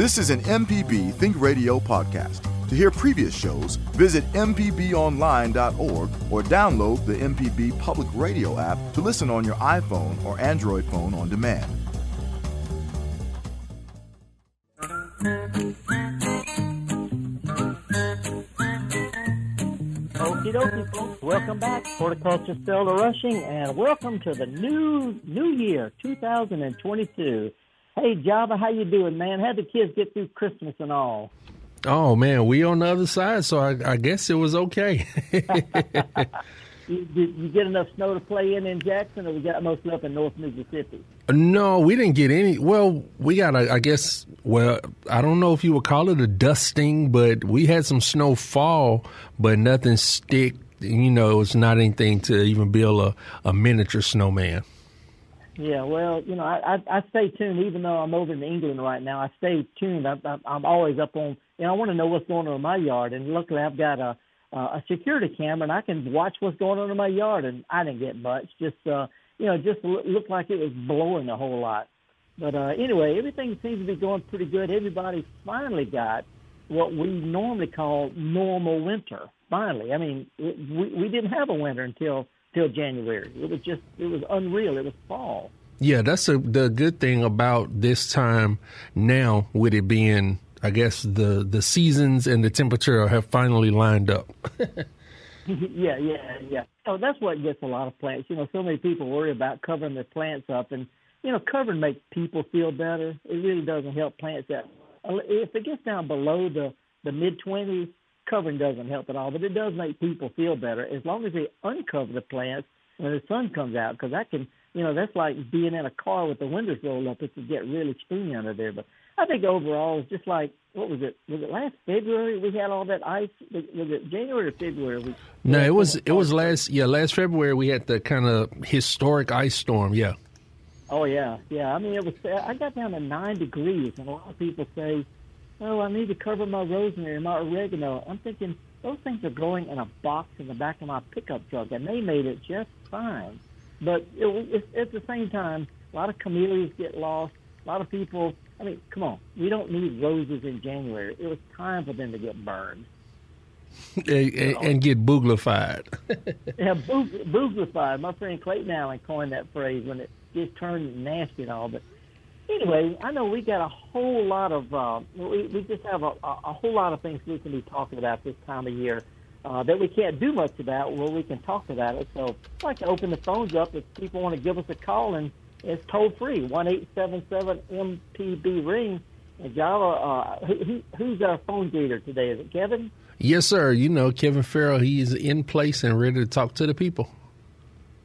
This is an MPB Think Radio podcast. To hear previous shows, visit MPBOnline.org or download the MPB Public Radio app to listen on your iPhone or Android phone on demand. Okie dokie, folks. Welcome back. Horticulture Felder Rushing, and welcome to the new new year, 2022. Hey, Java, how you doing, man? How'd the kids get through Christmas and all? Oh man, we on the other side, so I, I guess it was okay. you, did you get enough snow to play in in Jackson, or we got mostly up in North Mississippi? No, we didn't get any. Well, we got a, I guess. Well, I don't know if you would call it a dusting, but we had some snow fall, but nothing stick. You know, it's not anything to even build a, a miniature snowman. Yeah, well, you know, I, I I stay tuned even though I'm over in England right now. I stay tuned. I, I, I'm always up on. Know, I want to know what's going on in my yard, and luckily I've got a a security camera, and I can watch what's going on in my yard. And I didn't get much. Just uh, you know, just looked like it was blowing a whole lot. But uh, anyway, everything seems to be going pretty good. Everybody finally got what we normally call normal winter. Finally, I mean, it, we we didn't have a winter until till January. It was just it was unreal. It was fall. Yeah, that's a, the good thing about this time now, with it being, I guess the the seasons and the temperature have finally lined up. yeah, yeah, yeah. So that's what gets a lot of plants. You know, so many people worry about covering their plants up, and you know, covering makes people feel better. It really doesn't help plants that. If it gets down below the the mid twenties, covering doesn't help at all, but it does make people feel better as long as they uncover the plants when the sun comes out, because that can, you know, that's like being in a car with the windows rolled up. It can get really steamy under there. But I think overall, it's just like what was it? Was it last February we had all that ice? Was it January or February? We, no, it was it was last yeah last February we had the kind of historic ice storm. Yeah. Oh yeah, yeah. I mean, it was. I got down to nine degrees, and a lot of people say oh, I need to cover my rosemary and my oregano. I'm thinking those things are growing in a box in the back of my pickup truck, and they made it just fine. But it, it, at the same time, a lot of camellias get lost. A lot of people. I mean, come on, we don't need roses in January. It was time for them to get burned. and, and, get booglified. yeah, booglified. My friend Clayton Allen coined that phrase when it gets turned nasty and all. But anyway, I know we got a whole lot of uh, we we just have a, a whole lot of things we can be talking about this time of year uh, that we can't do much about. Well, we can talk about it. So I'd like to open the phones up if people want to give us a call, and it's toll free one eight seven seven MPB ring. And Java, uh, who, who's our phone greeter today? Is it Kevin? Yes, sir. You know Kevin Farrell. He's in place and ready to talk to the people.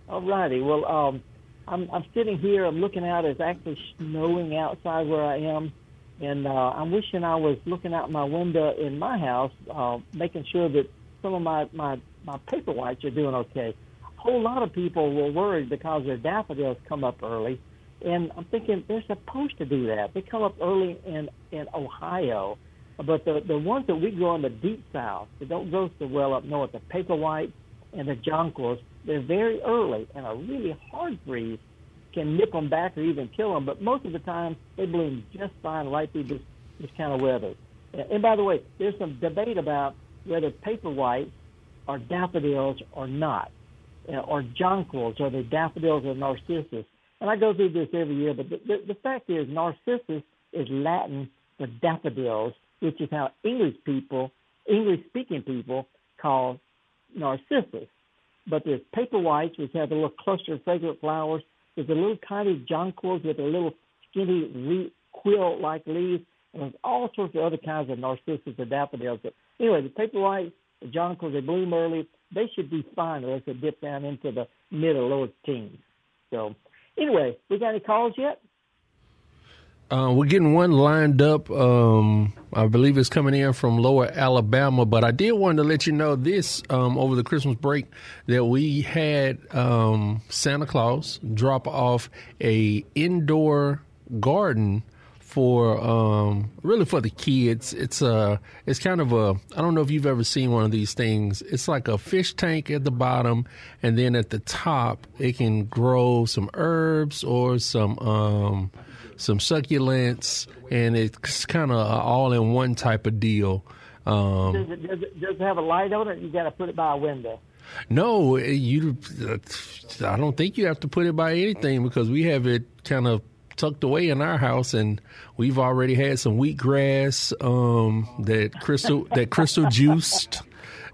All righty. Well. Um, I'm, I'm sitting here. I'm looking out. It's actually snowing outside where I am, and uh, I'm wishing I was looking out my window in my house, uh, making sure that some of my my my paper whites are doing okay. A whole lot of people were worried because their daffodils come up early, and I'm thinking they're supposed to do that. They come up early in in Ohio, but the the ones that we grow in the deep south, they don't grow so well up north. The paper white and the jonquils, they're very early, and a really hard freeze can nip them back or even kill them. But most of the time, they bloom just fine right through this, this kind of weather. And by the way, there's some debate about whether paper whites are daffodils or not, uh, or jonquils, or the daffodils or narcissus. And I go through this every year, but the, the, the fact is, narcissus is Latin for daffodils, which is how English people, English-speaking people, call narcissus. But there's paper whites, which have a little cluster of fragrant flowers. There's a little tiny jonquils with a little skinny re- quill-like leaves. And there's all sorts of other kinds of narcissus and daffodils. But anyway, the paper whites, the jonquils, they bloom early. They should be fine unless they dip down into the mid or lower teens. So anyway, we got any calls yet? Uh, we're getting one lined up. Um, I believe it's coming in from Lower Alabama, but I did want to let you know this um, over the Christmas break that we had um, Santa Claus drop off a indoor garden for um, really for the kids. It's a it's kind of a I don't know if you've ever seen one of these things. It's like a fish tank at the bottom, and then at the top it can grow some herbs or some um, some succulents, and it's kind of all in one type of deal. Um, does, it, does, it, does it have a light on it? You got to put it by a window. No, you. I don't think you have to put it by anything because we have it kind of tucked away in our house, and we've already had some wheatgrass um, that crystal that crystal juiced,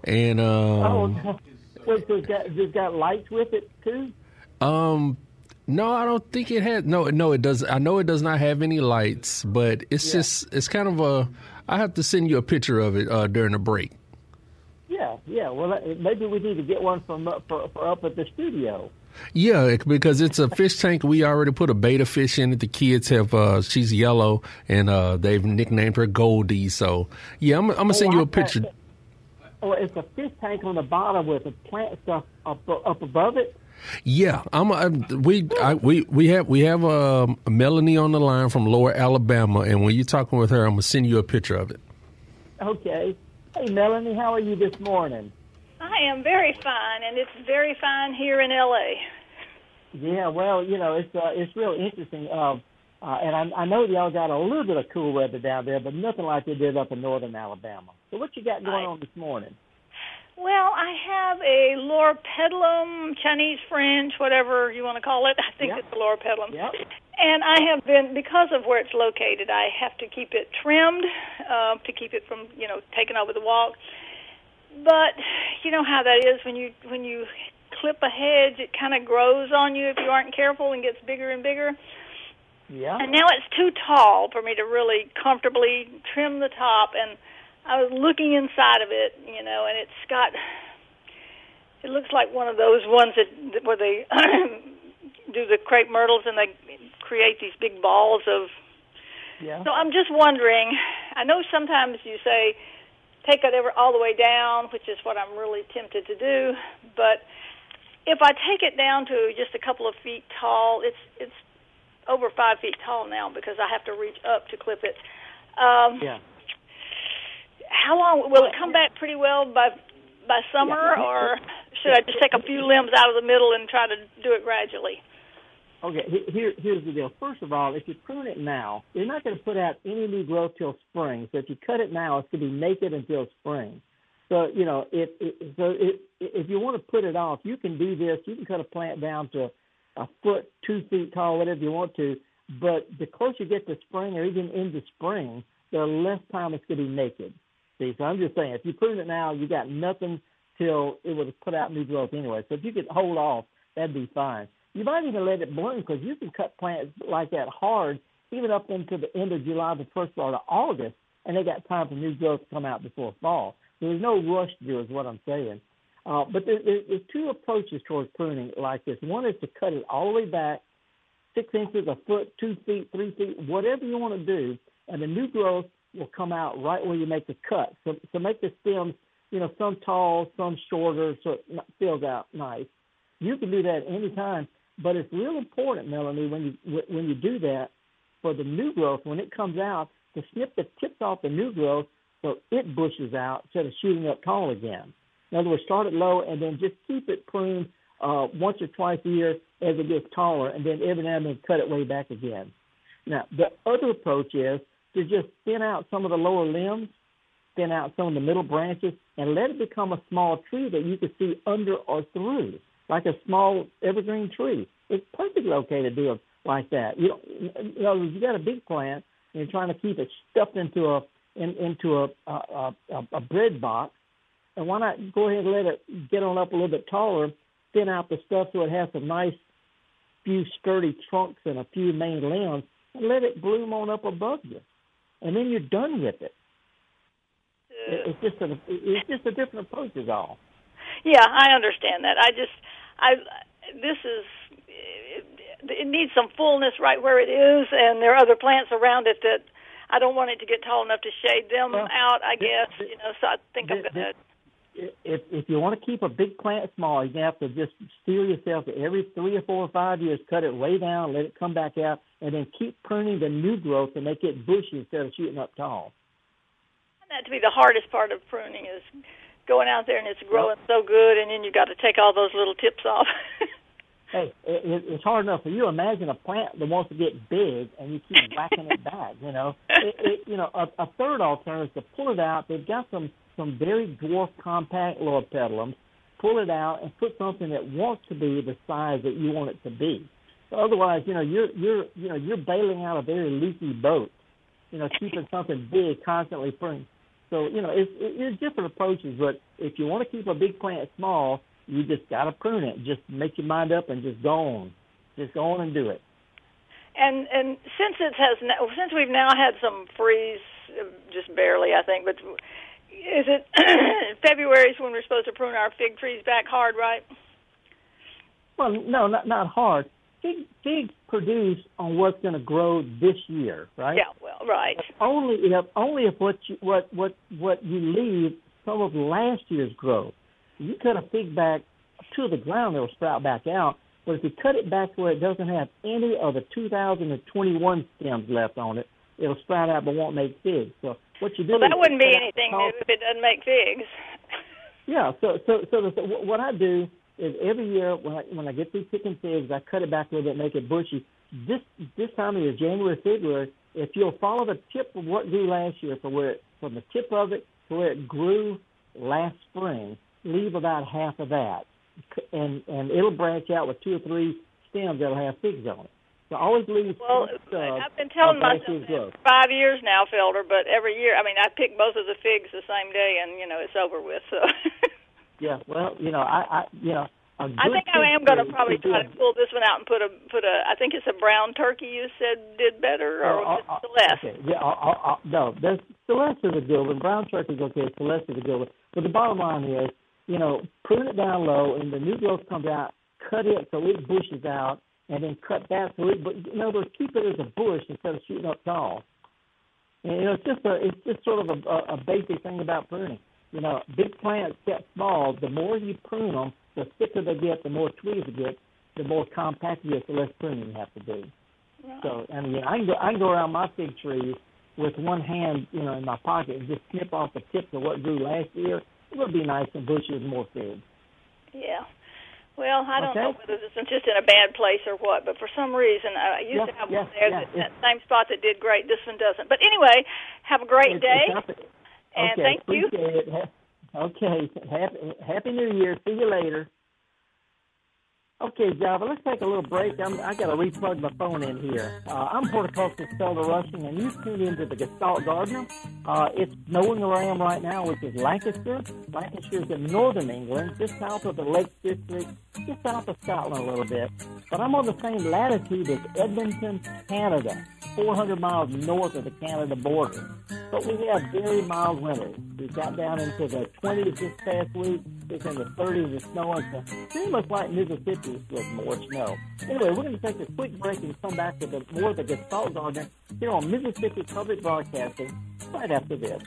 and um, oh, so it's got, got lights with it too. Um, no, I don't think it has. No, no, it does. I know it does not have any lights, but it's yeah. just it's kind of a. I have to send you a picture of it uh, during the break. Yeah, yeah. Well, maybe we need to get one from up, for, for up at the studio. Yeah, because it's a fish tank. We already put a betta fish in it. The kids have. Uh, she's yellow, and uh, they've nicknamed her Goldie. So yeah, I'm, I'm gonna send oh, you a picture. Oh, it's a fish tank on the bottom with the plant stuff up up above it. Yeah, I'm. A, we I, we we have we have a, a Melanie on the line from Lower Alabama, and when you're talking with her, I'm gonna send you a picture of it. Okay. Hey, Melanie, how are you this morning? I am very fine, and it's very fine here in L.A. Yeah, well, you know, it's uh, it's real interesting, uh, uh, and I, I know y'all got a little bit of cool weather down there, but nothing like they did up in northern Alabama. So, what you got going I, on this morning? Well, I have a loropetalum, Chinese fringe, whatever you want to call it. I think yep. it's a loropetalum. Yep. And I have been because of where it's located. I have to keep it trimmed uh, to keep it from you know taking over the walk. But you know how that is when you when you clip a hedge, it kind of grows on you if you aren't careful and gets bigger and bigger. Yeah. And now it's too tall for me to really comfortably trim the top and I was looking inside of it, you know, and it's got. It looks like one of those ones that where they do the crepe myrtles and they create these big balls of. Yeah. So I'm just wondering. I know sometimes you say take it ever all the way down, which is what I'm really tempted to do. But if I take it down to just a couple of feet tall, it's it's over five feet tall now because I have to reach up to clip it. Um, yeah how long will it come back pretty well by by summer, or should I just take a few limbs out of the middle and try to do it gradually? Okay, here, here's the deal. First of all, if you prune it now, you're not going to put out any new growth till spring. So if you cut it now, it's going to be naked until spring. So you know, if, so, if, if you want to put it off, you can do this. You can cut a plant down to a foot, two feet tall, whatever you want to. But the closer you get to spring, or even into spring, the less time it's going to be naked. See, so I'm just saying, if you prune it now, you got nothing till it would put out new growth anyway. So if you could hold off, that'd be fine. You might even let it bloom because you can cut plants like that hard even up into the end of July, the first part of August, and they got time for new growth to come out before fall. So there's no rush to do, is what I'm saying. Uh, but there, there, there's two approaches towards pruning like this. One is to cut it all the way back, six inches, a foot, two feet, three feet, whatever you want to do, and the new growth will come out right where you make the cut. So, so make the stems, you know, some tall, some shorter, so it fills out nice. You can do that any time, but it's real important, Melanie, when you when you do that for the new growth when it comes out to snip the tips off the new growth so it bushes out instead of shooting up tall again. In other words, start it low and then just keep it pruned uh, once or twice a year as it gets taller, and then every now and then cut it way back again. Now, the other approach is to just thin out some of the lower limbs, thin out some of the middle branches, and let it become a small tree that you can see under or through, like a small evergreen tree. It's perfectly okay to do it like that. You, you know, you got a big plant and you're trying to keep it stuffed into a in, into a, a, a, a bread box, and why not go ahead and let it get on up a little bit taller, thin out the stuff so it has some nice few sturdy trunks and a few main limbs, and let it bloom on up above you and then you're done with it. It's just a it's just a different approach, is all. Yeah, I understand that. I just I this is it, it needs some fullness right where it is, and there are other plants around it that I don't want it to get tall enough to shade them well, out. I guess you know, so I think I'm going to if if you want to keep a big plant small, you have to just steel yourself every three or four or five years, cut it way down, let it come back out, and then keep pruning the new growth to make it bushy instead of shooting up tall. And that to be the hardest part of pruning is going out there and it's growing so good, and then you got to take all those little tips off. hey, it, it's hard enough for you. Imagine a plant that wants to get big and you keep whacking it back. You know, it, it, you know, a, a third alternative is to pull it out. They've got some some very dwarf compact loropetalums. Pull it out and put something that wants to be the size that you want it to be. So otherwise, you know, you're you're you know you're bailing out a very leaky boat. You know, keeping something big constantly pruning. So you know, it's, it's different approaches. But if you want to keep a big plant small, you just got to prune it. Just make your mind up and just go on. Just go on and do it. And and since it has since we've now had some freeze, just barely, I think, but is it February is when we're supposed to prune our fig trees back hard, right? Well, no, not not hard. Fig figs produce on what's going to grow this year, right? Yeah, well, right. Only if only if what you, what what what you leave some of last year's growth. You cut a fig back to the ground, it'll sprout back out. But if you cut it back where it doesn't have any of the 2021 stems left on it, it'll sprout out but won't make figs. So what you do? Well, that wouldn't be anything new if it doesn't make figs. Yeah. So so so the, what I do is every year when I when I get these picking figs, I cut it back a little bit, make it bushy. This this time of year, January, February, if you'll follow the tip of what grew last year, from where it, from the tip of it to where it grew last spring, leave about half of that, and and it'll branch out with two or three stems that'll have figs on it. So always leave. Well, I've been telling myself that five years now, Felder. But every year, I mean, I pick both of the figs the same day, and you know it's over with. So. yeah, well, you know, I, I you know. I think I am going to probably try to pull this one out and put a put a. I think it's a brown turkey. You said did better, or uh, uh, Celeste? Okay. Yeah, uh, uh, no, there's, Celeste is a good one. Brown turkey's okay. Celeste is a good one. But the bottom line is, you know, prune it down low, and the new growth comes out. Cut it so it bushes out, and then cut that it. But in other words, keep it as a bush instead of shooting up tall. And you know, it's just a it's just sort of a, a, basic thing about pruning. You know, big plants get small. The more you prune them, the thicker they get, the more twigs they get, the more compact you get, the less pruning you have to do. Right. So, I mean, I can go I can go around my fig trees with one hand, you know, in my pocket and just snip off the tips of what grew last year it would be nice and bushy with more figs. Yeah. Well, I don't okay. know whether this is just in a bad place or what, but for some reason uh, I used yes, to have yes, one there yes, that, that same spot that did great. This one doesn't. But anyway, have a great it's, day. It's and okay, thank you. It. Okay. Happy, Happy New Year. See you later. Okay, Java, let's take a little break. I'm, I got to replug my phone in here. Uh, I'm horticulturist Felder Rushing, and you've tuned into the Gestalt Gardener. Uh, it's snowing where I am right now, which is Lancaster. Is in northern England, just south of the Lake District, just south of Scotland a little bit. But I'm on the same latitude as Edmonton, Canada, 400 miles north of the Canada border. But we have very mild winters. We got down into the 20s this past week. It's in the 30s of snow. It's pretty like Mississippi with more snow. Anyway, we're going to take a quick break and come back the, more of the Gestalt Garden here on Mississippi Public Broadcasting right after this.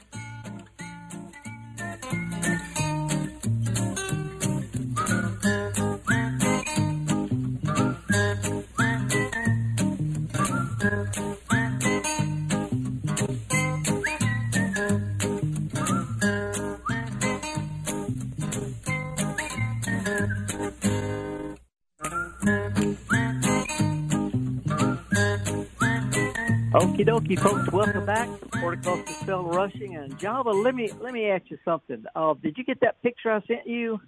Okie dokie, folks. Welcome back. Horticulture Felder Rushing and Java. Let me let me ask you something. Uh, did you get that picture I sent you?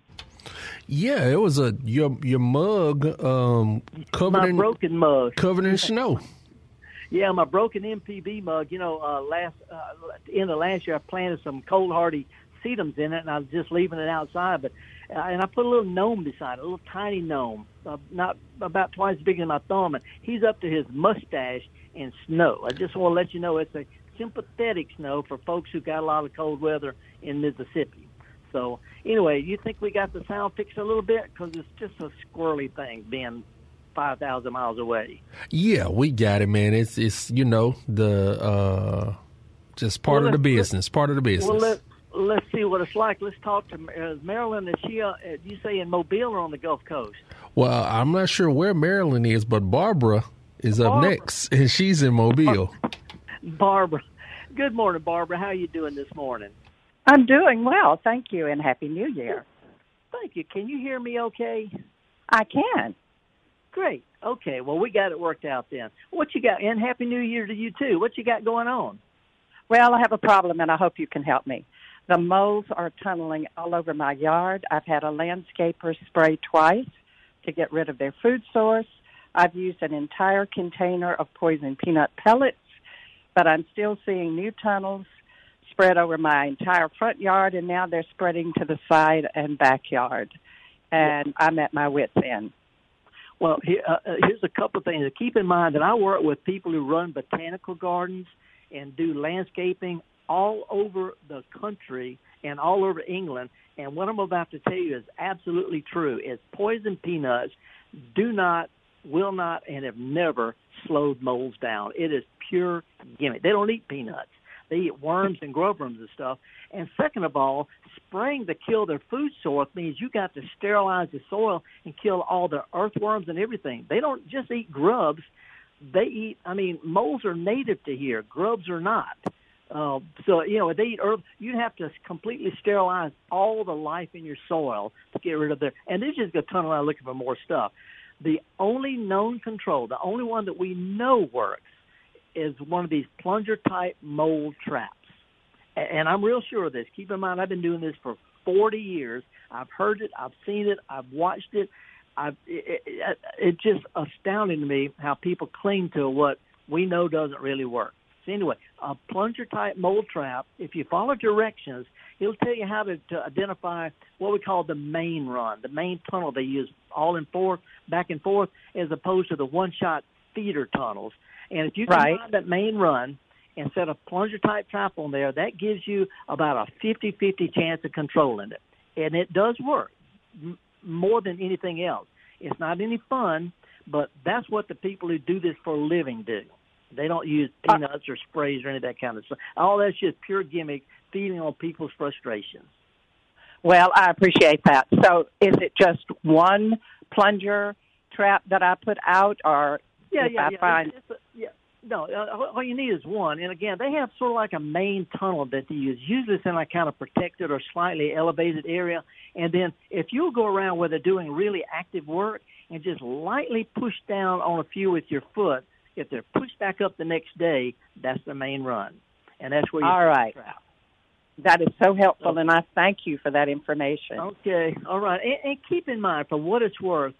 Yeah, it was a your your mug um, covered my in broken mug, covered in snow. Yeah, my broken MPB mug. You know, uh, last uh, the end of last year, I planted some cold hardy sedums in it, and I was just leaving it outside. But uh, and I put a little gnome beside it, a little tiny gnome, uh, not about twice bigger than my thumb, and he's up to his mustache in snow. I just want to let you know it's a sympathetic snow for folks who got a lot of cold weather in Mississippi. So anyway, you think we got the sound fixed a little bit because it's just a squirrely thing being five thousand miles away. Yeah, we got it, man. It's it's you know the uh just part well, of the business, part of the business. Well, let, let's see what it's like. Let's talk to uh, Marilyn. Is she? Uh, you say in Mobile or on the Gulf Coast? Well, I'm not sure where Marilyn is, but Barbara is up Barbara. next, and she's in Mobile. Barbara, good morning, Barbara. How are you doing this morning? I'm doing well, thank you, and Happy New Year. Thank you. Can you hear me okay? I can. Great. Okay. Well, we got it worked out then. What you got? And Happy New Year to you too. What you got going on? Well, I have a problem, and I hope you can help me. The moles are tunneling all over my yard. I've had a landscaper spray twice to get rid of their food source. I've used an entire container of poison peanut pellets, but I'm still seeing new tunnels spread over my entire front yard, and now they're spreading to the side and backyard. And I'm at my wits' end. Well, uh, uh, here's a couple of things to keep in mind that I work with people who run botanical gardens and do landscaping all over the country and all over England. And what I'm about to tell you is absolutely true. Is poison peanuts do not, will not, and have never slowed moles down. It is pure gimmick. They don't eat peanuts. They eat worms and grub worms and stuff. And second of all, spraying to kill their food source means you got to sterilize the soil and kill all the earthworms and everything. They don't just eat grubs. They eat, I mean, moles are native to here. Grubs are not. Uh, so you know, they eat herb, you'd have to completely sterilize all the life in your soil to get rid of their. And they're just going to tunnel around looking for more stuff. The only known control, the only one that we know works, is one of these plunger type mold traps. And I'm real sure of this. Keep in mind, I've been doing this for 40 years. I've heard it, I've seen it, I've watched it. I've, it, it, it's just astounding to me how people cling to what we know doesn't really work. So anyway, a plunger type mold trap, if you follow directions, it'll tell you how to, to identify what we call the main run, the main tunnel they use all in forth, back and forth, as opposed to the one shot feeder tunnels. And if you can Right. find that main run and set a plunger type trap on there, that gives you about a 50-50 chance of controlling it. And it does work m- more than anything else. It's not any fun, but that's what the people who do this for a living do. They don't use uh, peanuts or sprays or any of that kind of stuff. All that's just pure gimmick, feeding on people's frustrations. Well, I appreciate that. So, is it just one plunger trap that I put out, or Yeah, yeah, I yeah. find It's, it's a, yeah. No, uh, all- you need is one. And again, they have sort of like a main tunnel that they use. Usually it's in a kind of protected or slightly elevated area. And then if you'll go around where they're doing really active work and just lightly push down on a few with your foot, if they're pushed back up the next day, that's the main run. And that's where you All right. trap. That is so helpful, and I thank you for that information. Okay, all right, and, and keep in mind, for what it's worth,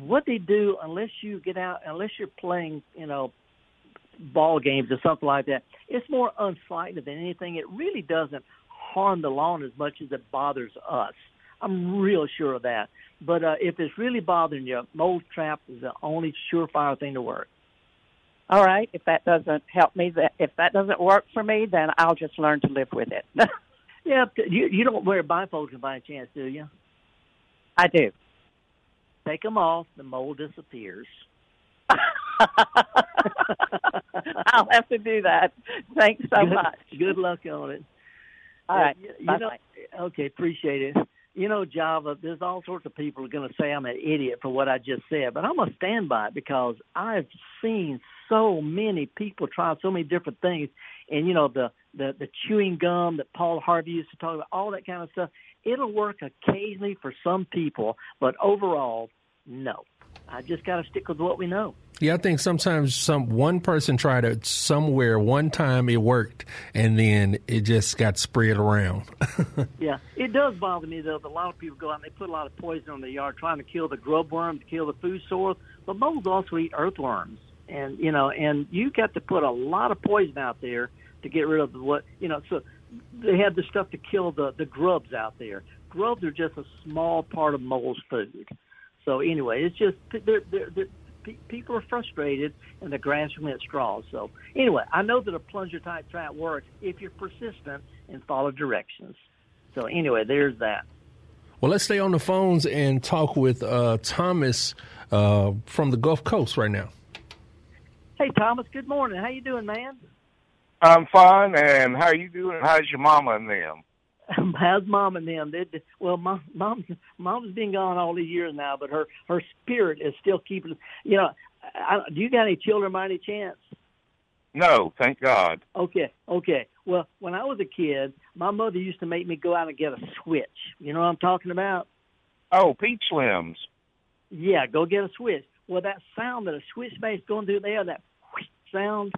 what they do, unless you get out, unless you're playing, you know, ball games or something like that, it's more unsightly than anything. It really doesn't harm the lawn as much as it bothers us. I'm real sure of that. But uh, if it's really bothering you, mold trap is the only surefire thing to work. All right, if that doesn't help me, that if that doesn't work for me, then I'll just learn to live with it. Yeah, you you don't wear bifocals by chance, do you? I do. Take them off, the mold disappears. I'll have to do that. Thanks so good, much. Good luck on it. All right. Uh, you, you know, okay, appreciate it. You know, Java, there's all sorts of people are going to say I'm an idiot for what I just said, but I'm going to stand by it because I've seen so many people try so many different things. And, you know, the, the, the chewing gum that Paul Harvey used to talk about, all that kind of stuff, it'll work occasionally for some people, but overall, no. I just got to stick with what we know. Yeah, I think sometimes some one person tried it somewhere one time it worked and then it just got spread around. Yeah, it does bother me though. That a lot of people go out and they put a lot of poison on their yard, trying to kill the grub worm, to kill the food source. But moles also eat earthworms, and you know, and you got to put a lot of poison out there to get rid of what you know. So they have the stuff to kill the the grubs out there. Grubs are just a small part of moles' food. So anyway, it's just they're, they're, they're, people are frustrated and the grasping at straws. So anyway, I know that a plunger type trap works if you're persistent and follow directions. So anyway, there's that. well, let's stay on the phones and talk with uh, Thomas uh, from the Gulf Coast right now. Hey Thomas, good morning. How you doing, man? I'm fine, and how are you doing? How's your mama and them? How's mom and them? They, well, mom, mom, mom's been gone all these years now, but her her spirit is still keeping. You know, I, do you got any children by any chance? No, thank God. Okay, okay. Well, when I was a kid, my mother used to make me go out and get a switch. You know what I'm talking about? Oh, Peach limbs. Yeah, go get a switch. Well, that sound that a switch bass going through there, that sound.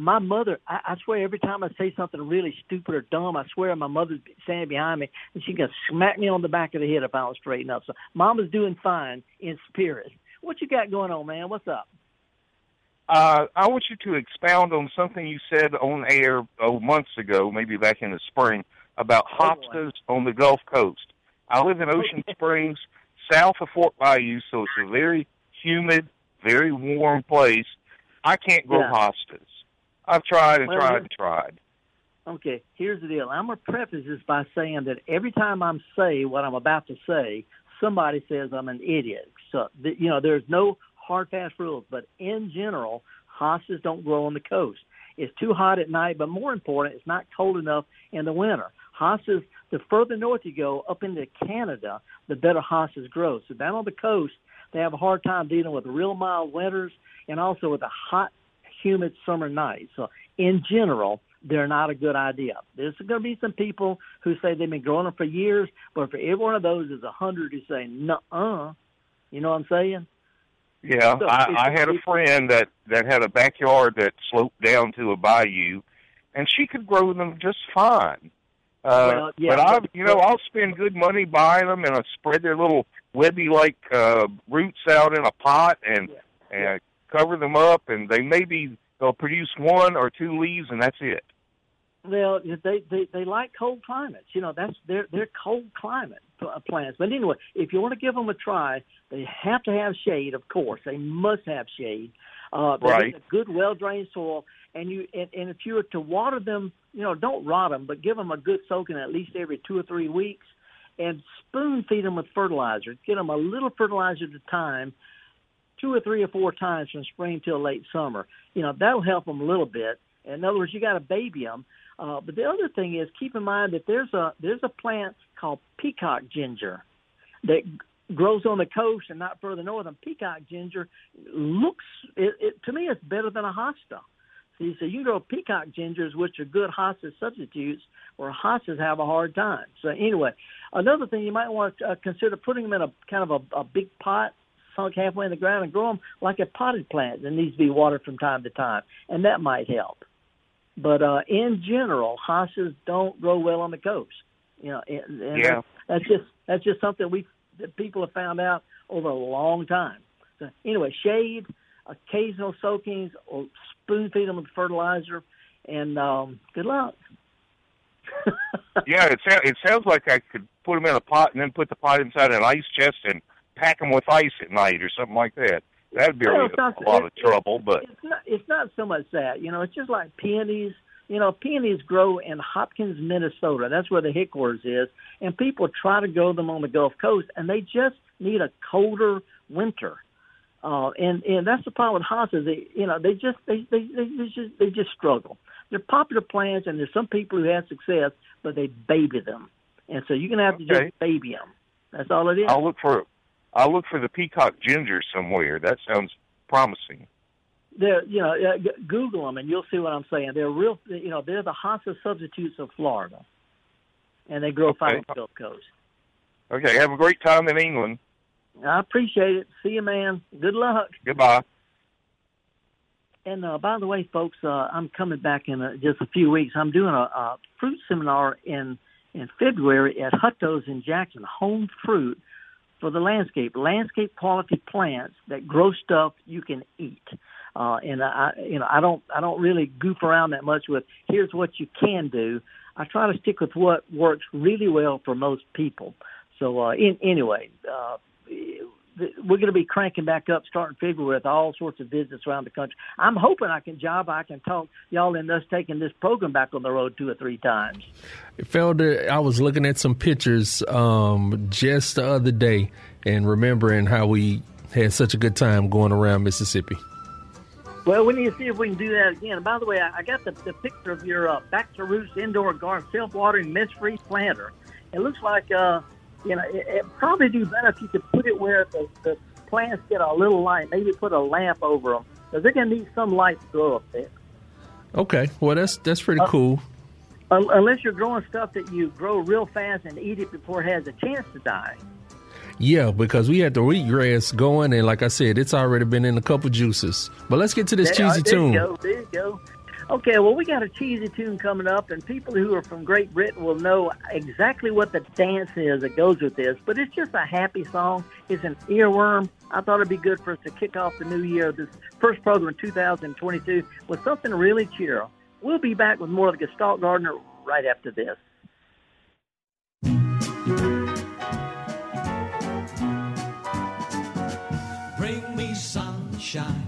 My mother, I, I swear, every time I say something really stupid or dumb, I swear my mother's standing behind me and she can smack me on the back of the head if I don't straighten up. So, Mama's doing fine in spirit. What you got going on, man? What's up? Uh, I want you to expound on something you said on air oh, months ago, maybe back in the spring, about Oh, hostas on the Gulf Coast. I live in Ocean Springs, south of Fort Bayou, so it's a very humid, very warm place. I can't grow Yeah. hostas. I've tried and Well, tried and tried. Okay, here's the deal. I'm going to preface this by saying that every time I'm say what I'm about to say, somebody says I'm an idiot. So, you know, there's no hard fast rules, but in general, hostas don't grow on the coast. It's too hot at night, but more important, it's not cold enough in the winter. Hostas, the further north you go, up into Canada, the better hostas grow. So down on the coast, they have a hard time dealing with real mild winters and also with the hot, humid summer nights. So in general, they're not a good idea. There's going to be some people who say they've been growing them for years, but for every one of those, there's a hundred who say, "Nuh-uh." You know what I'm saying? Yeah, So I, I had a friend that that had a backyard that sloped down to a bayou, and she could grow them just fine. Uh, Well, yeah, but I, you know, I'll spend good money buying them, and I spread their little webby-like uh, roots out in a pot and and cover them up, and they maybe they'll produce one or two leaves, and that's it. Well, they they they like cold climates. You know, that's they're they're cold climate plants. But anyway, if you want to give them a try, they have to have shade. Of course, they must have shade. Uh, Right. a good, well drained soil. And you and, and if you were to water them, you know, don't rot them, but give them a good soaking at least every two or three weeks, and spoon feed them with fertilizer. Get them a little fertilizer at a time, two or three or four times from spring till late summer. You know, that'll help them a little bit. In other words, you got to baby them. Uh, but the other thing is, keep in mind that there's a there's a plant called peacock ginger that grows on the coast and not further north. And peacock ginger looks it, it to me it's better than a hosta. See, so you can grow peacock gingers, which are good hosta substitutes, where hostas have a hard time. So anyway, another thing you might want to uh, consider putting them in a kind of a, a big pot sunk halfway in the ground and grow them like a potted plant that needs to be watered from time to time, and that might help. But uh, in general, hostas don't grow well on the coast. You know, and, and Yeah. that's just that's just something we that people have found out over a long time. So anyway, shade, occasional soakings, or spoon feed them with fertilizer, and um, good luck. yeah, it sounds it sounds like I could put them in a pot and then put the pot inside an ice chest and pack them with ice at night or something like that. That'd be Well, a, not- a lot of trouble, but it's not it's not so much that you know it's just like peonies. You know peonies grow in hopkins minnesota. That's where the hickories is. And people try to grow them on the gulf coast and they just need a colder winter. Uh and and that's the problem with hostas they you know they just they they they, they just they just struggle. They're popular plants and there's some people who have success but they baby them. And so you're gonna have to Okay. just baby them that's all it is. I'll look for I'll look for the peacock ginger somewhere. That sounds promising. they're you know uh, Google them and you'll see what I'm saying. They're real, you know, they're the hosta substitutes of Florida, and they grow fine on the Gulf Coast. Okay, have a great time in England. I appreciate it. See you, man. Good luck. Goodbye. And uh, by the way, folks, uh, I'm coming back in uh, just a few weeks. I'm doing a, a fruit seminar in in February at Hutto's in Jackson. Home fruit for the landscape, landscape quality plants that grow stuff you can eat. Uh, and I, you know, I don't, I don't really goof around that much with here's what you can do. I try to stick with what works really well for most people. So, uh, in, anyway, uh, we're going to be cranking back up starting February with all sorts of visits around the country. I'm hoping I can job, I can talk y'all in us taking this program back on the road two or three times. Felder, I was looking at some pictures um, just the other day and remembering how we had such a good time going around Mississippi. Well, we need to see if we can do that again. And by the way, I, I got the, the picture of your uh, Back to Roots indoor garden self-watering mist-free planter. It looks like, uh, you know, it, it probably do better if you could put it where the, the plants get a little light. Maybe put a lamp over them because they're going to need some light to grow up there. Okay, well that's that's pretty Uh, cool. Un- Unless you're growing stuff that you grow real fast and eat it before it has a chance to die. Yeah, because we had the wheatgrass going, and like I said, it's already been in a couple juices. But let's get to this There- cheesy there tune. You go, there you go. Okay, well, we got a cheesy tune coming up, and people who are from Great Britain will know exactly what the dance is that goes with this. But it's just a happy song. It's an earworm. I thought it'd be good for us to kick off the new year, this first program in 2022, with something really cheerful. We'll be back with more of the Gestalt Gardener right after this. Bring me sunshine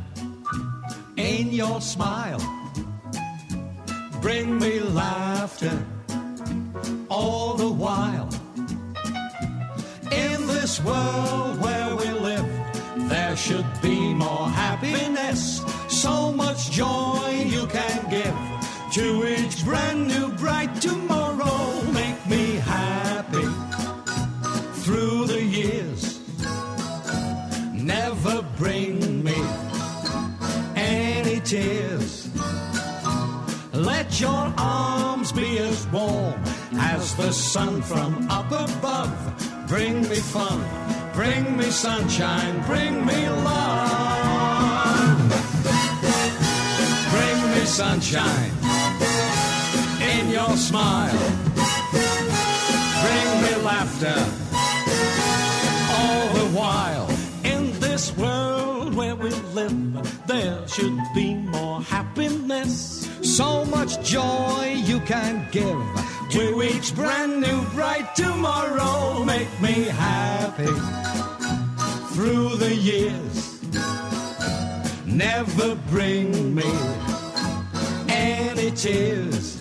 in your smile. Bring me laughter all the while. In this world where we live, there should be more happiness. So much joy you can give to each brand new bright tomorrow. The sun from up above. Bring me fun, bring me sunshine, bring me love. Bring me sunshine in your smile. Bring me laughter all the while. In this world where we live, there should be more happiness. So much joy you can give to each brand new bright tomorrow. Make me happy through the years. Never bring me any tears.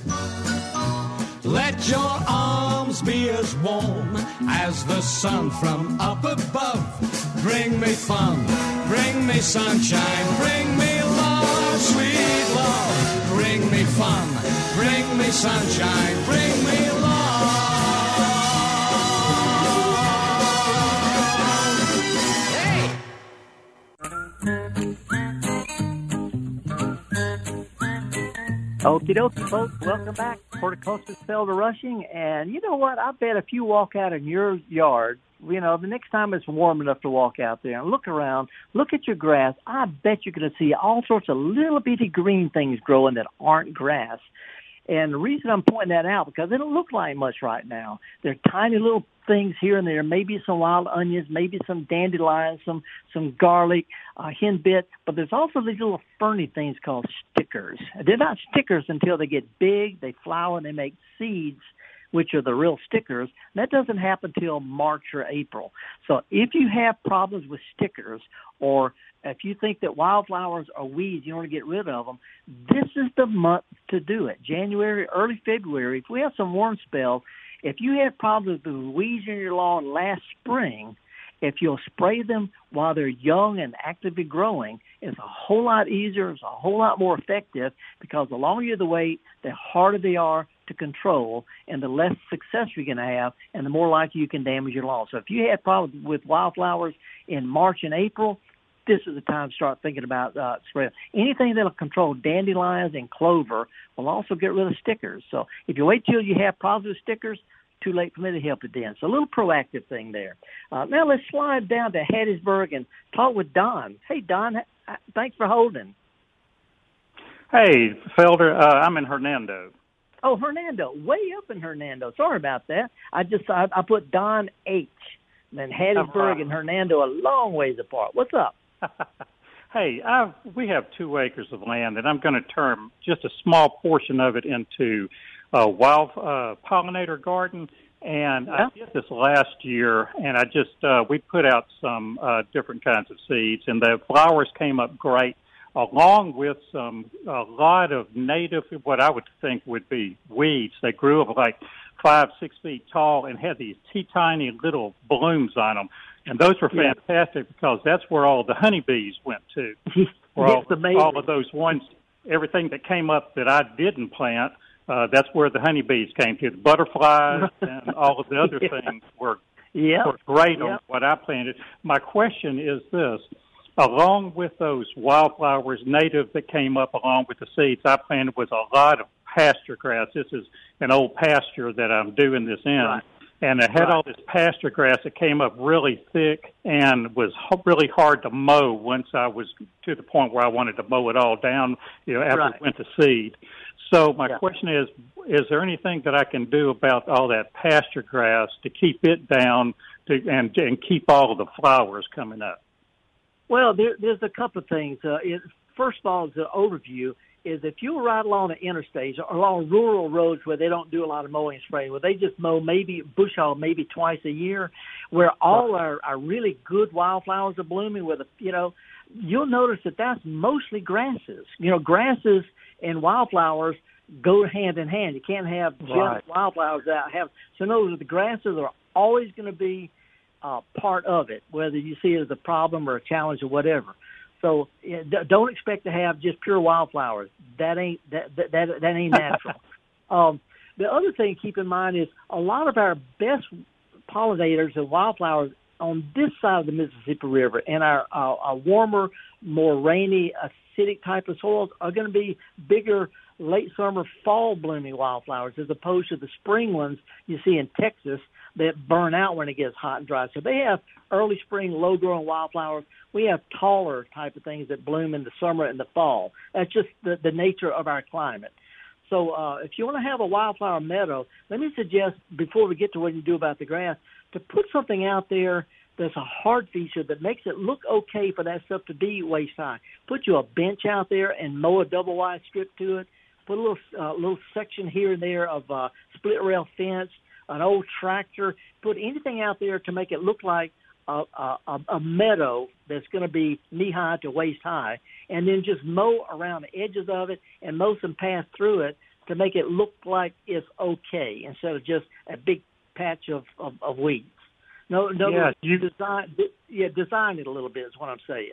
Let your arms be as warm as the sun from up above. Bring me fun, bring me sunshine, bring me love. Bring me fun, bring me sunshine, bring me love. Okie dokie, folks. Welcome back. Horticulturist Felder Rushing. And you know what? I bet if you walk out in your yard, you know, the next time it's warm enough to walk out there and look around, look at your grass, I bet you're going to see all sorts of little bitty green things growing that aren't grass. And the reason I'm pointing that out because they don't look like much right now. They're tiny little things here and there. Maybe some wild onions, maybe some dandelions, some some garlic, uh, henbit. But there's also these little ferny things called stickers. They're not stickers until they get big. They flower and they make seeds, which are the real stickers. That doesn't happen till March or April. So if you have problems with stickers or if you think that wildflowers are weeds, you want to get rid of them, this is the month to do it. January, early February. If we have some warm spells, if you had problems with weeds in your lawn last spring, if you'll spray them while they're young and actively growing, it's a whole lot easier, it's a whole lot more effective because the longer you the wait, the harder they are to control and the less success you're going to have and the more likely you can damage your lawn. So if you had problems with wildflowers in March and April, this is the time to start thinking about uh, spray. Anything that'll control dandelions and clover will also get rid of stickers. So if you wait till you have positive stickers, too late for me to help it then. So a little proactive thing there. Uh, now let's slide down to Hattiesburg and talk with Don. Hey, Don, thanks for holding. Hey, Felder, uh, I'm in Hernando. Oh, Hernando, way up in Hernando. Sorry about that. I just I, I put Don H. And then Hattiesburg right. and Hernando a long ways apart. What's up? hey, I've, we have two acres of land, and I'm going to turn just a small portion of it into a wild uh, pollinator garden. And Yeah. I did this last year, and I just uh, we put out some uh, different kinds of seeds, and the flowers came up great, along with some a lot of native what I would think would be weeds. They grew up like five, six feet tall, and had these teeny tiny little blooms on them. And those were Yeah. fantastic because that's where all the honeybees went to. Where all, all of those ones, everything that came up that I didn't plant, uh, that's where the honeybees came to. The butterflies and all of the other Yeah. things were, Yeah. were great Yeah. on what I planted. My question is this. Along with those wildflowers native that came up along with the seeds, I planted with a lot of pasture grass. This is an old pasture that I'm doing this in. Right. and it had Right. all this pasture grass that came up really thick and was really hard to mow once I was to the point where I wanted to mow it all down, you know, after Right. it went to seed. So my Yeah. question is, is there anything that I can do about all that pasture grass to keep it down to, and, and keep all of the flowers coming up? Well, there, there's a couple of things. Uh, it, first of all, an overview, is if you ride along the interstates or along rural roads where they don't do a lot of mowing and spraying, where they just mow maybe bush hog maybe twice a year, where all our, our really good wildflowers are blooming, with a, you know, you'll notice that that's mostly grasses. You know, grasses and wildflowers go hand in hand. You can't have just Right. wildflowers that have. So, in other words, the grasses are always going to be uh, part of it, whether you see it as a problem or a challenge or whatever. So don't expect to have just pure wildflowers. That ain't that that that, that ain't natural. um, the other thing to keep in mind is a lot of our best pollinators and wildflowers on this side of the Mississippi River and our, our, our warmer, more rainy, acidic type of soils are going to be bigger late summer, fall blooming wildflowers as opposed to the spring ones you see in Texas that burn out when it gets hot and dry. So they have early spring, low growing wildflowers. We have taller type of things that bloom in the summer and the fall. That's just the, the nature of our climate. So uh, if you want to have a wildflower meadow, let me suggest before we get to what you do about the grass, to put something out there that's a hard feature that makes it look okay for that stuff to be waist high. Put you a bench out there and mow a double wide strip to it. Put a little uh, little section here and there of uh, split rail fence, an old tractor. Put anything out there to make it look like a, a, a- meadow that's going to be knee high to waist high, and then just mow around the edges of it and mow some paths through it to make it look like it's okay instead of just a big patch of, of, of weeds. No, no, Yeah, you- design, yeah, design it a little bit is what I'm saying.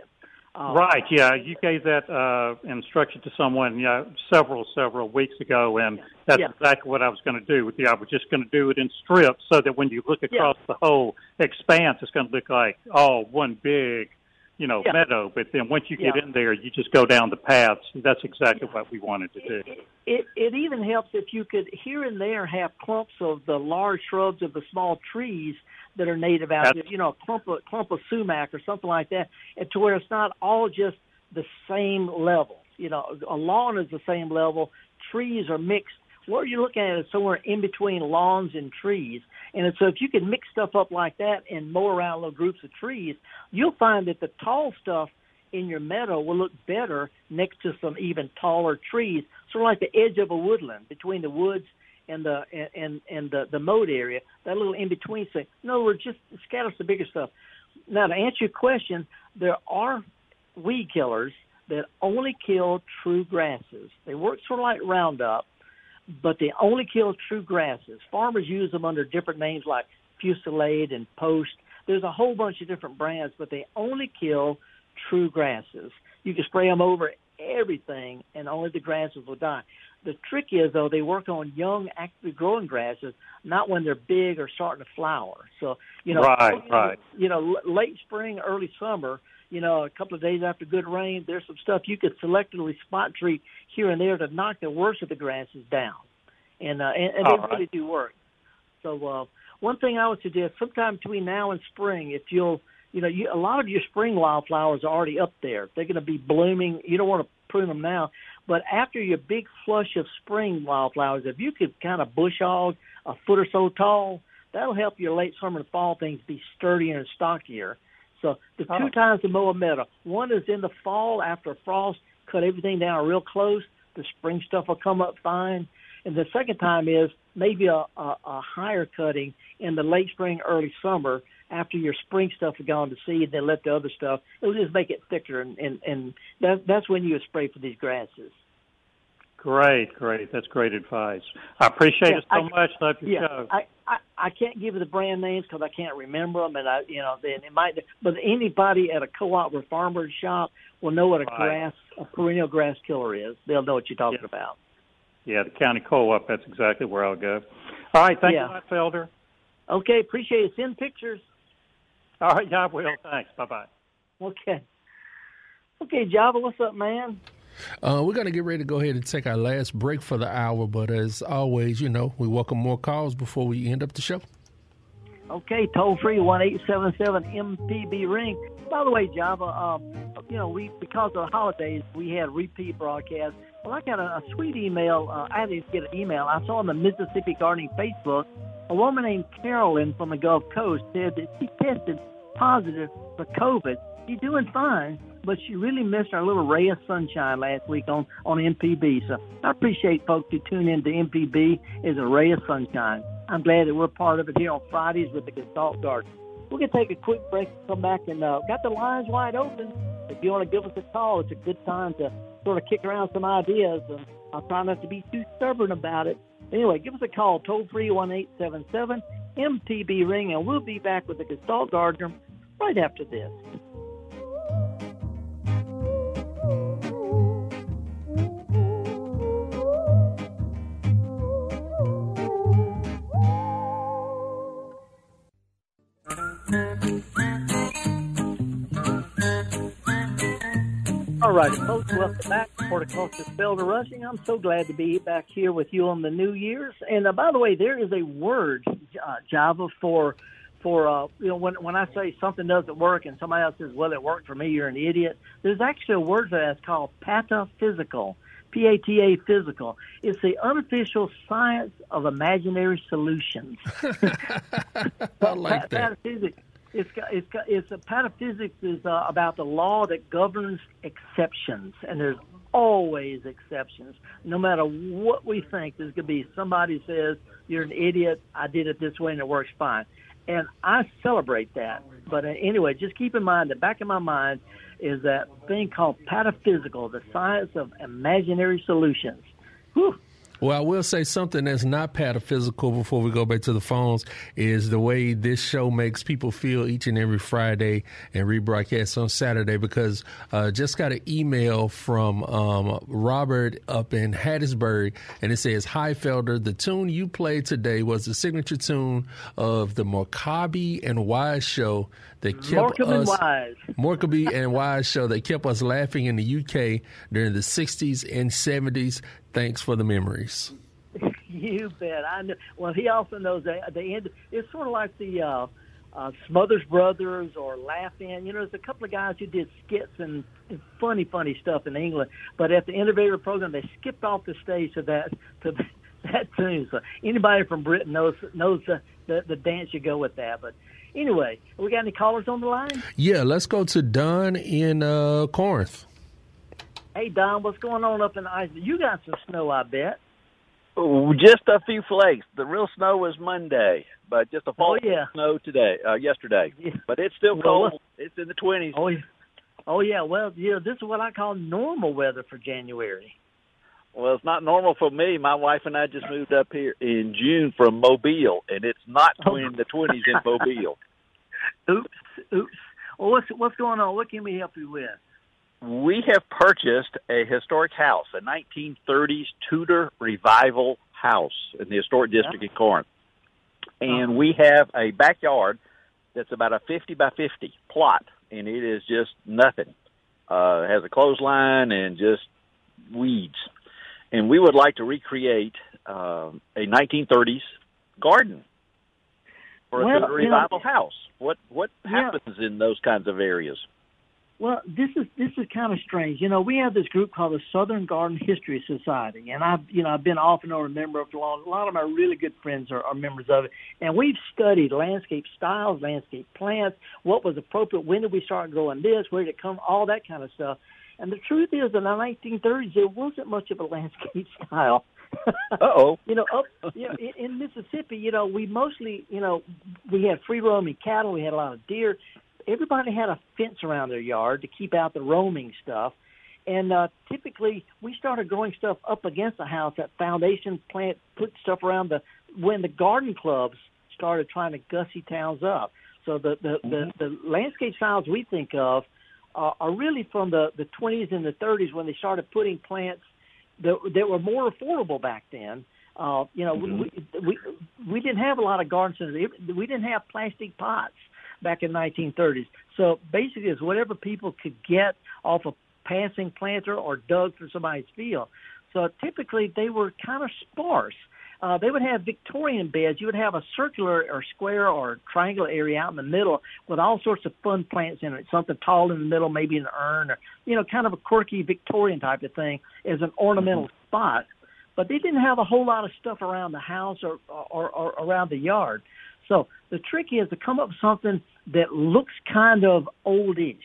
Uh, Right. Yeah, you gave that uh, instruction to someone yeah, several several weeks ago, and that's Yeah. exactly what I was going to do. With the, I was just going to do it in strips, so that when you look across the whole expanse, it's going to look like all one big, you know, Yeah. meadow. But then once you get Yeah. in there, you just go down the paths. That's exactly what we wanted to do. It it even helps if you could here and there have clumps of the large shrubs of the small trees that are native out That's- there. You know, a clump of clump of sumac or something like that, and to where it's not all just the same level. You know, a lawn is the same level. Trees are mixed. What you're looking at is somewhere in between lawns and trees. And so if you can mix stuff up like that and mow around little groups of trees, you'll find that the tall stuff in your meadow will look better next to some even taller trees, sort of like the edge of a woodland between the woods and the and and the the mowed area. That little in between thing. In other words, just scatter some bigger stuff. Now to answer your question, there are weed killers that only kill true grasses. They work sort of like Roundup, but they only kill true grasses. Farmers use them under different names like Fusilade and Poast. There's a whole bunch of different brands, but they only kill true grasses. You can spray them over everything, and only the grasses will die. The trick is, though, they work on young, actively growing grasses, not when they're big or starting to flower. So, you know, Right, right. you know, late spring, early summer, you know, a couple of days after good rain, there's some stuff you could selectively spot treat here and there to knock the worst of the grasses down, and uh, and, and they right. really do work. So uh, one thing I would suggest, sometime between now and spring, if you'll, you know, you, a lot of your spring wildflowers are already up there. They're going to be blooming. You don't want to prune them now, but after your big flush of spring wildflowers, if you could kind of bush hog a foot or so tall, that'll help your late summer and fall things be sturdier and stockier. So the two Oh. times to mow a meadow, one is in the fall after frost, cut everything down real close. The spring stuff will come up fine. And the second time is maybe a, a, a higher cutting in the late spring, early summer after your spring stuff has gone to seed. Then let the other stuff. It'll just make it thicker, and and, and that, that's when you spray for these grasses. Great, great. That's great advice. I appreciate Yeah, it so I- much. Love your Yeah, show. I, I I can't give you the brand names because I can't remember them, and I you know then it might. But anybody at a co-op or farmer's shop will know what a Right. grass a perennial grass killer is. They'll know what you're talking about. Yeah, the county co-op. That's exactly where I'll go. All right, thank Yeah. you, Felder. Okay, appreciate it. Send pictures. All right, yeah, I will. Thanks. Bye bye. Okay. Okay, Java, what's up, man? Uh, we're going to get ready to go ahead and take our last break for the hour, but as always, you know, we welcome more calls before we end up the show. Okay, toll free one eight seven seven MPB ring. By the way, Java, um, you know we because of the holidays we had repeat broadcasts. Well, I got a, a sweet email. Uh, I to get an email. I saw on the Mississippi Gardening Facebook a woman named Carolyn from the Gulf Coast said that she tested positive for COVID. She's doing fine, but she really missed our little ray of sunshine last week on on MPB. So I appreciate folks who tune in to MPB as a ray of sunshine. I'm glad that we're part of it here on Fridays with the Gestalt Garden. We're going to take a quick break and come back and uh, got the lines wide open. If you want to give us a call, it's a good time to sort of kick around some ideas. And I'll try not to be too stubborn about it. Anyway, give us a call, toll free one eight seven seven MPB ring, and we'll be back with the Gestalt Gardener right after this. All right, folks, welcome back. Horticulture Felder Rushing. I'm so glad to be back here with you on the New Year's. And uh, by the way, there is a word, uh, Java, for for uh, you know when when I say something doesn't work and somebody else says, "Well, it worked for me," you're an idiot. There's actually a word for that. It's called pataphysical. P-A-T-A physical. It's the unofficial science of imaginary solutions. I like that. Pataphysics it's it's it's a pataphysics is uh, about the law that governs exceptions, and there's always exceptions. No matter what we think, there's going to be somebody says you're an idiot. I did it this way and it works fine, and I celebrate that. But uh, anyway, just keep in mind the back of my mind is that thing called pataphysical, the science of imaginary solutions. Whew, well, I will say something that's not pataphysical before we go back to the phones is the way this show makes people feel each and every Friday and rebroadcast on Saturday because uh, just got an email from um, Robert up in Hattiesburg and it says, Hi, Felder, the tune you played today was the signature tune of the Morecambe and Wise show that kept Morecambe us and Wise. Morecambe and Wise show that kept us laughing in the UK during the 60s and 70s. Thanks for the memories. You bet. I know. Well, he also knows that the end. It's sort of like the uh, uh, Smothers Brothers or Laugh-In. You know, there's a couple of guys who did skits and funny, funny stuff in England. But at the end of every program, they skipped off the stage to that to that tune. So anybody from Britain knows knows the the, the dance you go with that. But anyway, we got any callers on the line? Yeah, let's go to Don in uh, Corinth. Hey Don, what's going on up in Iceland? You got some snow, I bet. Ooh, just a few flakes. The real snow was Monday, but just a fall Oh, yeah. snow today, uh, yesterday. Yeah. But it's still cold. what- It's in the twenties. Oh yeah. Oh yeah. Well, yeah. This is what I call normal weather for January. Well, it's not normal for me. My wife and I just moved up here in June from Mobile, and it's not Oh. in the twenties in Mobile. Oops. Oops. Well, what's what's going on? What can we help you with? We have purchased a historic house, a 1930s Tudor revival house in the historic district in Corinth. And we have a backyard that's about a 50 by 50 plot, and it is just nothing. Uh, it has a clothesline and just weeds. And we would like to recreate um a 1930s garden for a Well, Tudor you know- revival house. What what Yeah. happens in those kinds of areas? Well, this is this is kind of strange. You know, we have this group called the Southern Garden History Society, and I've you know I've been off and on a member of it long. A lot of my really good friends are, are members of it, and we've studied landscape styles, landscape plants, what was appropriate, when did we start growing this, where did it come, all that kind of stuff. And the truth is, in the 1930s, there wasn't much of a landscape style. Uh-oh. You know, up you know, in, in Mississippi, you know, we mostly, you know, we had free roaming cattle, we had a lot of deer. Everybody had a fence around their yard to keep out the roaming stuff. And uh, typically, we started growing stuff up against the house. That foundation plant put stuff around the when the garden clubs started trying to gussy towns up. So the the, the, the landscape styles we think of uh, are really from the the 20s and the 30s when they started putting plants that that were more affordable back then. Uh, you know, we, we we we didn't have a lot of garden centers. We didn't have plastic pots back in 1930s. So basically, it's whatever people could get off a passing planter or dug from somebody's field. So typically, they were kind of sparse. uh, they would have Victorian beds. You would have a circular or square or triangular area out in the middle with all sorts of fun plants in it. Something tall in the middle, maybe an urn, or you know, kind of a quirky Victorian type of thing as an ornamental mm-hmm. spot. But they didn't have a whole lot of stuff around the house or, or, or around the yard. So the trick is to come up with something that looks kind of oldish.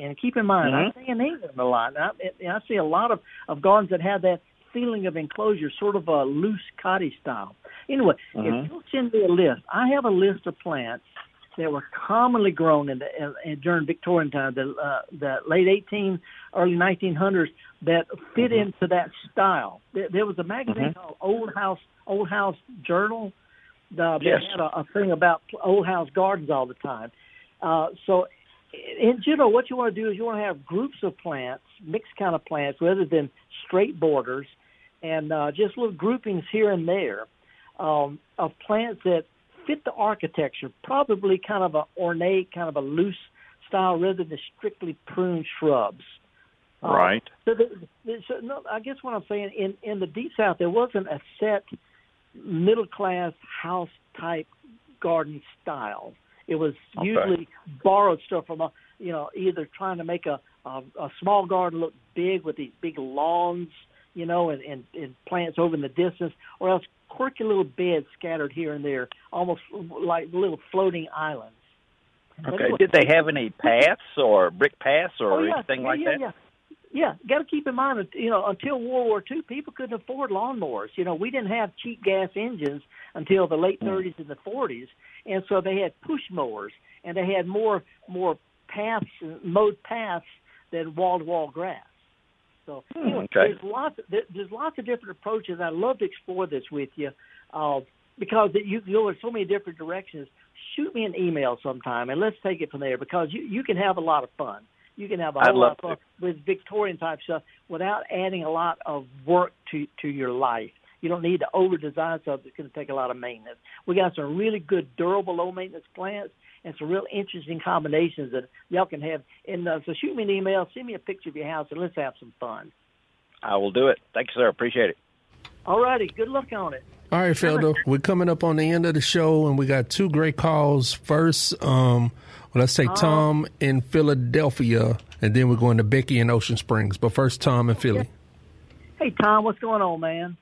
And keep in mind, mm-hmm. I see in England a lot. I, I see a lot of, of gardens that have that feeling of enclosure, sort of a loose cottage style. Anyway, mm-hmm. if you'll send me a list, I have a list of plants that were commonly grown in the in, in, during Victorian time, the uh, the late 18, early 1900s, that fit mm-hmm. into that style. There, there was a magazine mm-hmm. called Old House Old House Journal uh, yes. They had a, a thing about old house gardens all the time. Uh, so, in general, what you want to do is you want to have groups of plants, mixed kind of plants, rather than straight borders, and uh, just little groupings here and there um, of plants that fit the architecture. Probably kind of an ornate, kind of a loose style, rather than strictly pruned shrubs. Uh, right. So, the, the, so no, I guess what I'm saying in in the deep south there wasn't a set middle class house type garden style. It was okay. usually borrowed stuff from a you know either trying to make a, a a small garden look big with these big lawns, you know, and, and and plants over in the distance, or else quirky little beds scattered here and there, almost like little floating islands. Okay. Did they have any paths or brick paths or oh, yeah. anything yeah, like yeah, that? Yeah yeah, got to keep in mind, you know, until World War II, people couldn't afford lawnmowers. You know, we didn't have cheap gas engines until the late 30s hmm. and the 40s, and so they had push mowers, and they had more more paths, mowed paths than wall-to-wall grass. So hmm, anyway, okay. there's lots there's lots of different approaches. I'd love to explore this with you uh, because you go in so many different directions. Shoot me an email sometime, and let's take it from there because you you can have a lot of fun. You can have a whole lot of fun with Victorian type stuff without adding a lot of work to to your life. You don't need to over design stuff that's going to take a lot of maintenance. We got some really good durable low maintenance plants and some real interesting combinations that y'all can have. And uh, so shoot me an email, send me a picture of your house, and let's have some fun. I will do it. Thanks, sir. Appreciate it. All righty. Good luck on it. All right, Felder. We're coming up on the end of the show, and we got two great calls. First, um, well, let's take uh, Tom in Philadelphia, and then we're going to Becky in Ocean Springs. But first, Tom in Philly. Hey, Tom, what's going on, man?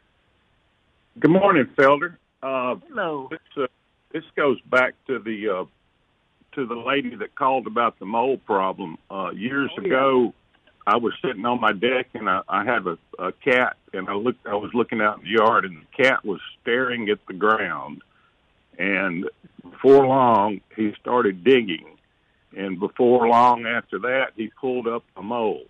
Good morning, Felder. Uh, Hello. This, uh, this goes back to the uh, to the lady that called about the mold problem uh, years oh, ago. I was sitting on my deck and I, I had a, a cat and I looked I was looking out in the yard and the cat was staring at the ground and before long he started digging and before long after that he pulled up a mole.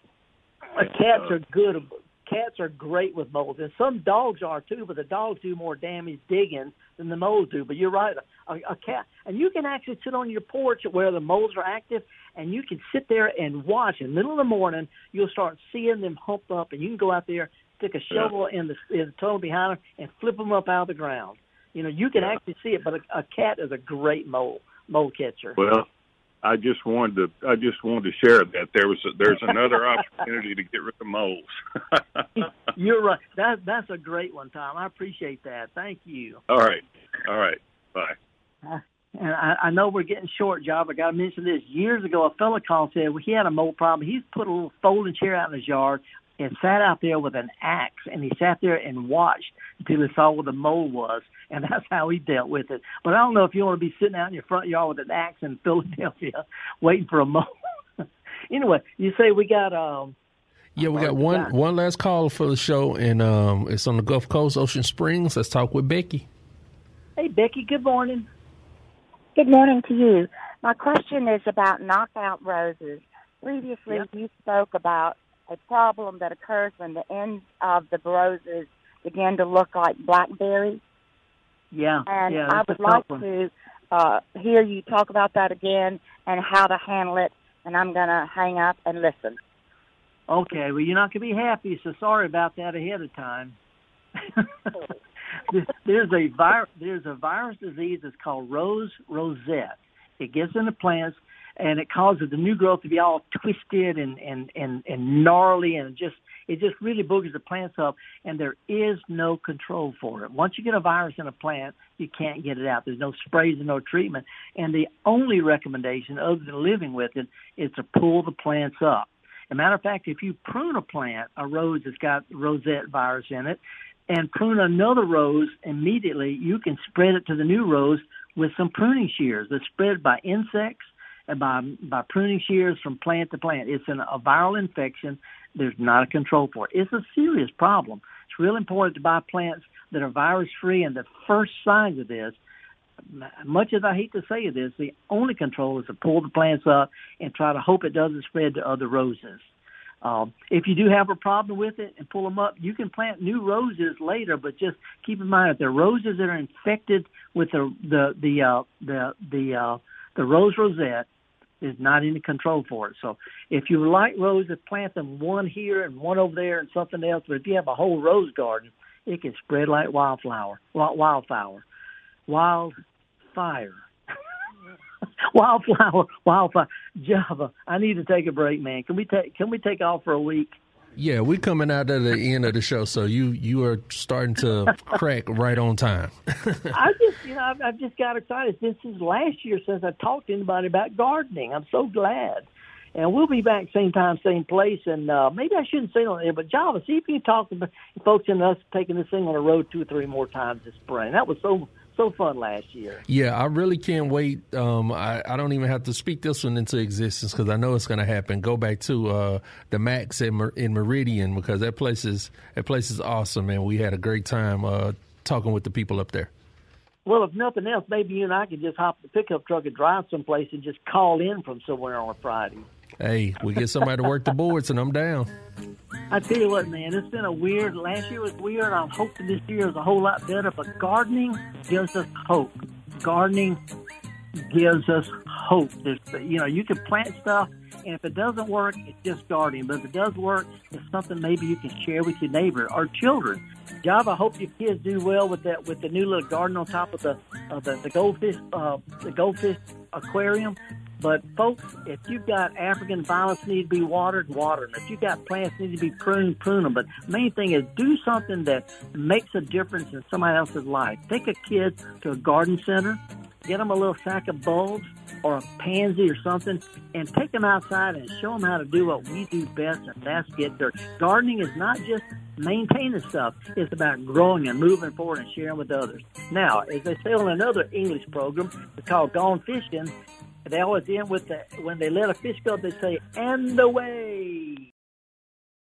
Uh, cats are good cats are great with moles, and some dogs are too. But the dogs do more damage digging than the moles do. But you're right, a, a cat, and you can actually sit on your porch where the moles are active, and you can sit there and watch. In the middle of the morning, you'll start seeing them hump up, and you can go out there, stick a shovel yeah. in the in the tunnel behind them, and flip them up out of the ground. You know, you can yeah. actually see it. But a, a cat is a great mole mole catcher. Well, I just wanted to I just wanted to share that there was a, there's another opportunity to get rid of moles. You're right. That that's a great one, Tom. I appreciate that. Thank you. All right, all right. Bye. Uh, and I, I know we're getting short, job. I got to mention this. Years ago, a fella called said well, he had a mole problem. He's put a little folding chair out in his yard and sat out there with an axe, and he sat there and watched until he saw where the mole was, and that's how he dealt with it. But I don't know if you want to be sitting out in your front yard with an axe in Philadelphia waiting for a mole. anyway, you say we got um. Yeah, we got one one last call for the show, and um, it's on the Gulf Coast, Ocean Springs. Let's talk with Becky. Hey, Becky. Good morning. Good morning to you. My question is about knockout roses. Previously, yep. you spoke about a problem that occurs when the ends of the roses begin to look like blackberries. Yeah, and yeah, I would like to uh, hear you talk about that again and how to handle it. And I'm going to hang up and listen. Okay, well, you're not going to be happy, so sorry about that ahead of time. there's a virus. There's a virus disease that's called rose rosette. It gets into plants and it causes the new growth to be all twisted and and and, and gnarly and just it just really boogers the plants up and there is no control for it. Once you get a virus in a plant, you can't get it out. There's no sprays and no treatment. And the only recommendation other than living with it is to pull the plants up. As a matter of fact, if you prune a plant, a rose that's got rosette virus in it, and prune another rose immediately, you can spread it to the new rose with some pruning shears. They're spread by insects by by pruning shears from plant to plant. It's an, a viral infection. There's not a control for it. It's a serious problem. It's real important to buy plants that are virus free. And the first signs of this, much as I hate to say this, the only control is to pull the plants up and try to hope it doesn't spread to other roses. Um, if you do have a problem with it and pull them up, you can plant new roses later. But just keep in mind if they're roses that are infected with the the the uh, the the uh, the rose rosette, there's not any control for it. So if you like roses, plant them one here and one over there and something else. But if you have a whole rose garden, it can spread like wildflower, wildflower, wildfire. wildflower, wildfire. Java, I need to take a break, man. Can we take can we take off for a week? Yeah, we're coming out at the end of the show, so you you are starting to crack right on time. I just, you know, I've, I've just got excited. This is last year since I talked to anybody about gardening. I'm so glad. And we'll be back same time, same place. And uh, maybe I shouldn't say it on air, but Java, see if you talk to folks in us taking this thing on the road two or three more times this spring. That was so so fun last year. Yeah, I really can't wait. Um, I, I don't even have to speak this one into existence because I know it's going to happen. Go back to uh, the Max in, Mer- in Meridian because that place is that place is awesome, and we had a great time uh, talking with the people up there. Well, if nothing else, maybe you and I could just hop the pickup truck and drive someplace and just call in from somewhere on a Friday. Hey, we get somebody to work the boards, and I'm down. I tell you what, man, it's been a weird. Last year was weird. I'm hoping this year is a whole lot better. But gardening gives us hope. Gardening gives us hope. There's, you know, you can plant stuff, and if it doesn't work, it's just gardening. But if it does work, it's something maybe you can share with your neighbor or children. Job, I hope your kids do well with that with the new little garden on top of the of the, the goldfish uh, the goldfish aquarium. But folks, if you've got African violets need to be watered, water them. If you've got plants need to be pruned, prune them. But main thing is do something that makes a difference in somebody else's life. Take a kid to a garden center, get them a little sack of bulbs or a pansy or something, and take them outside and show them how to do what we do best, and that's get dirt. Gardening is not just maintaining stuff. It's about growing and moving forward and sharing with others. Now, as they say on another English program, it's called Gone Fishing, they always end with the, when they let a fish go, they say, and away.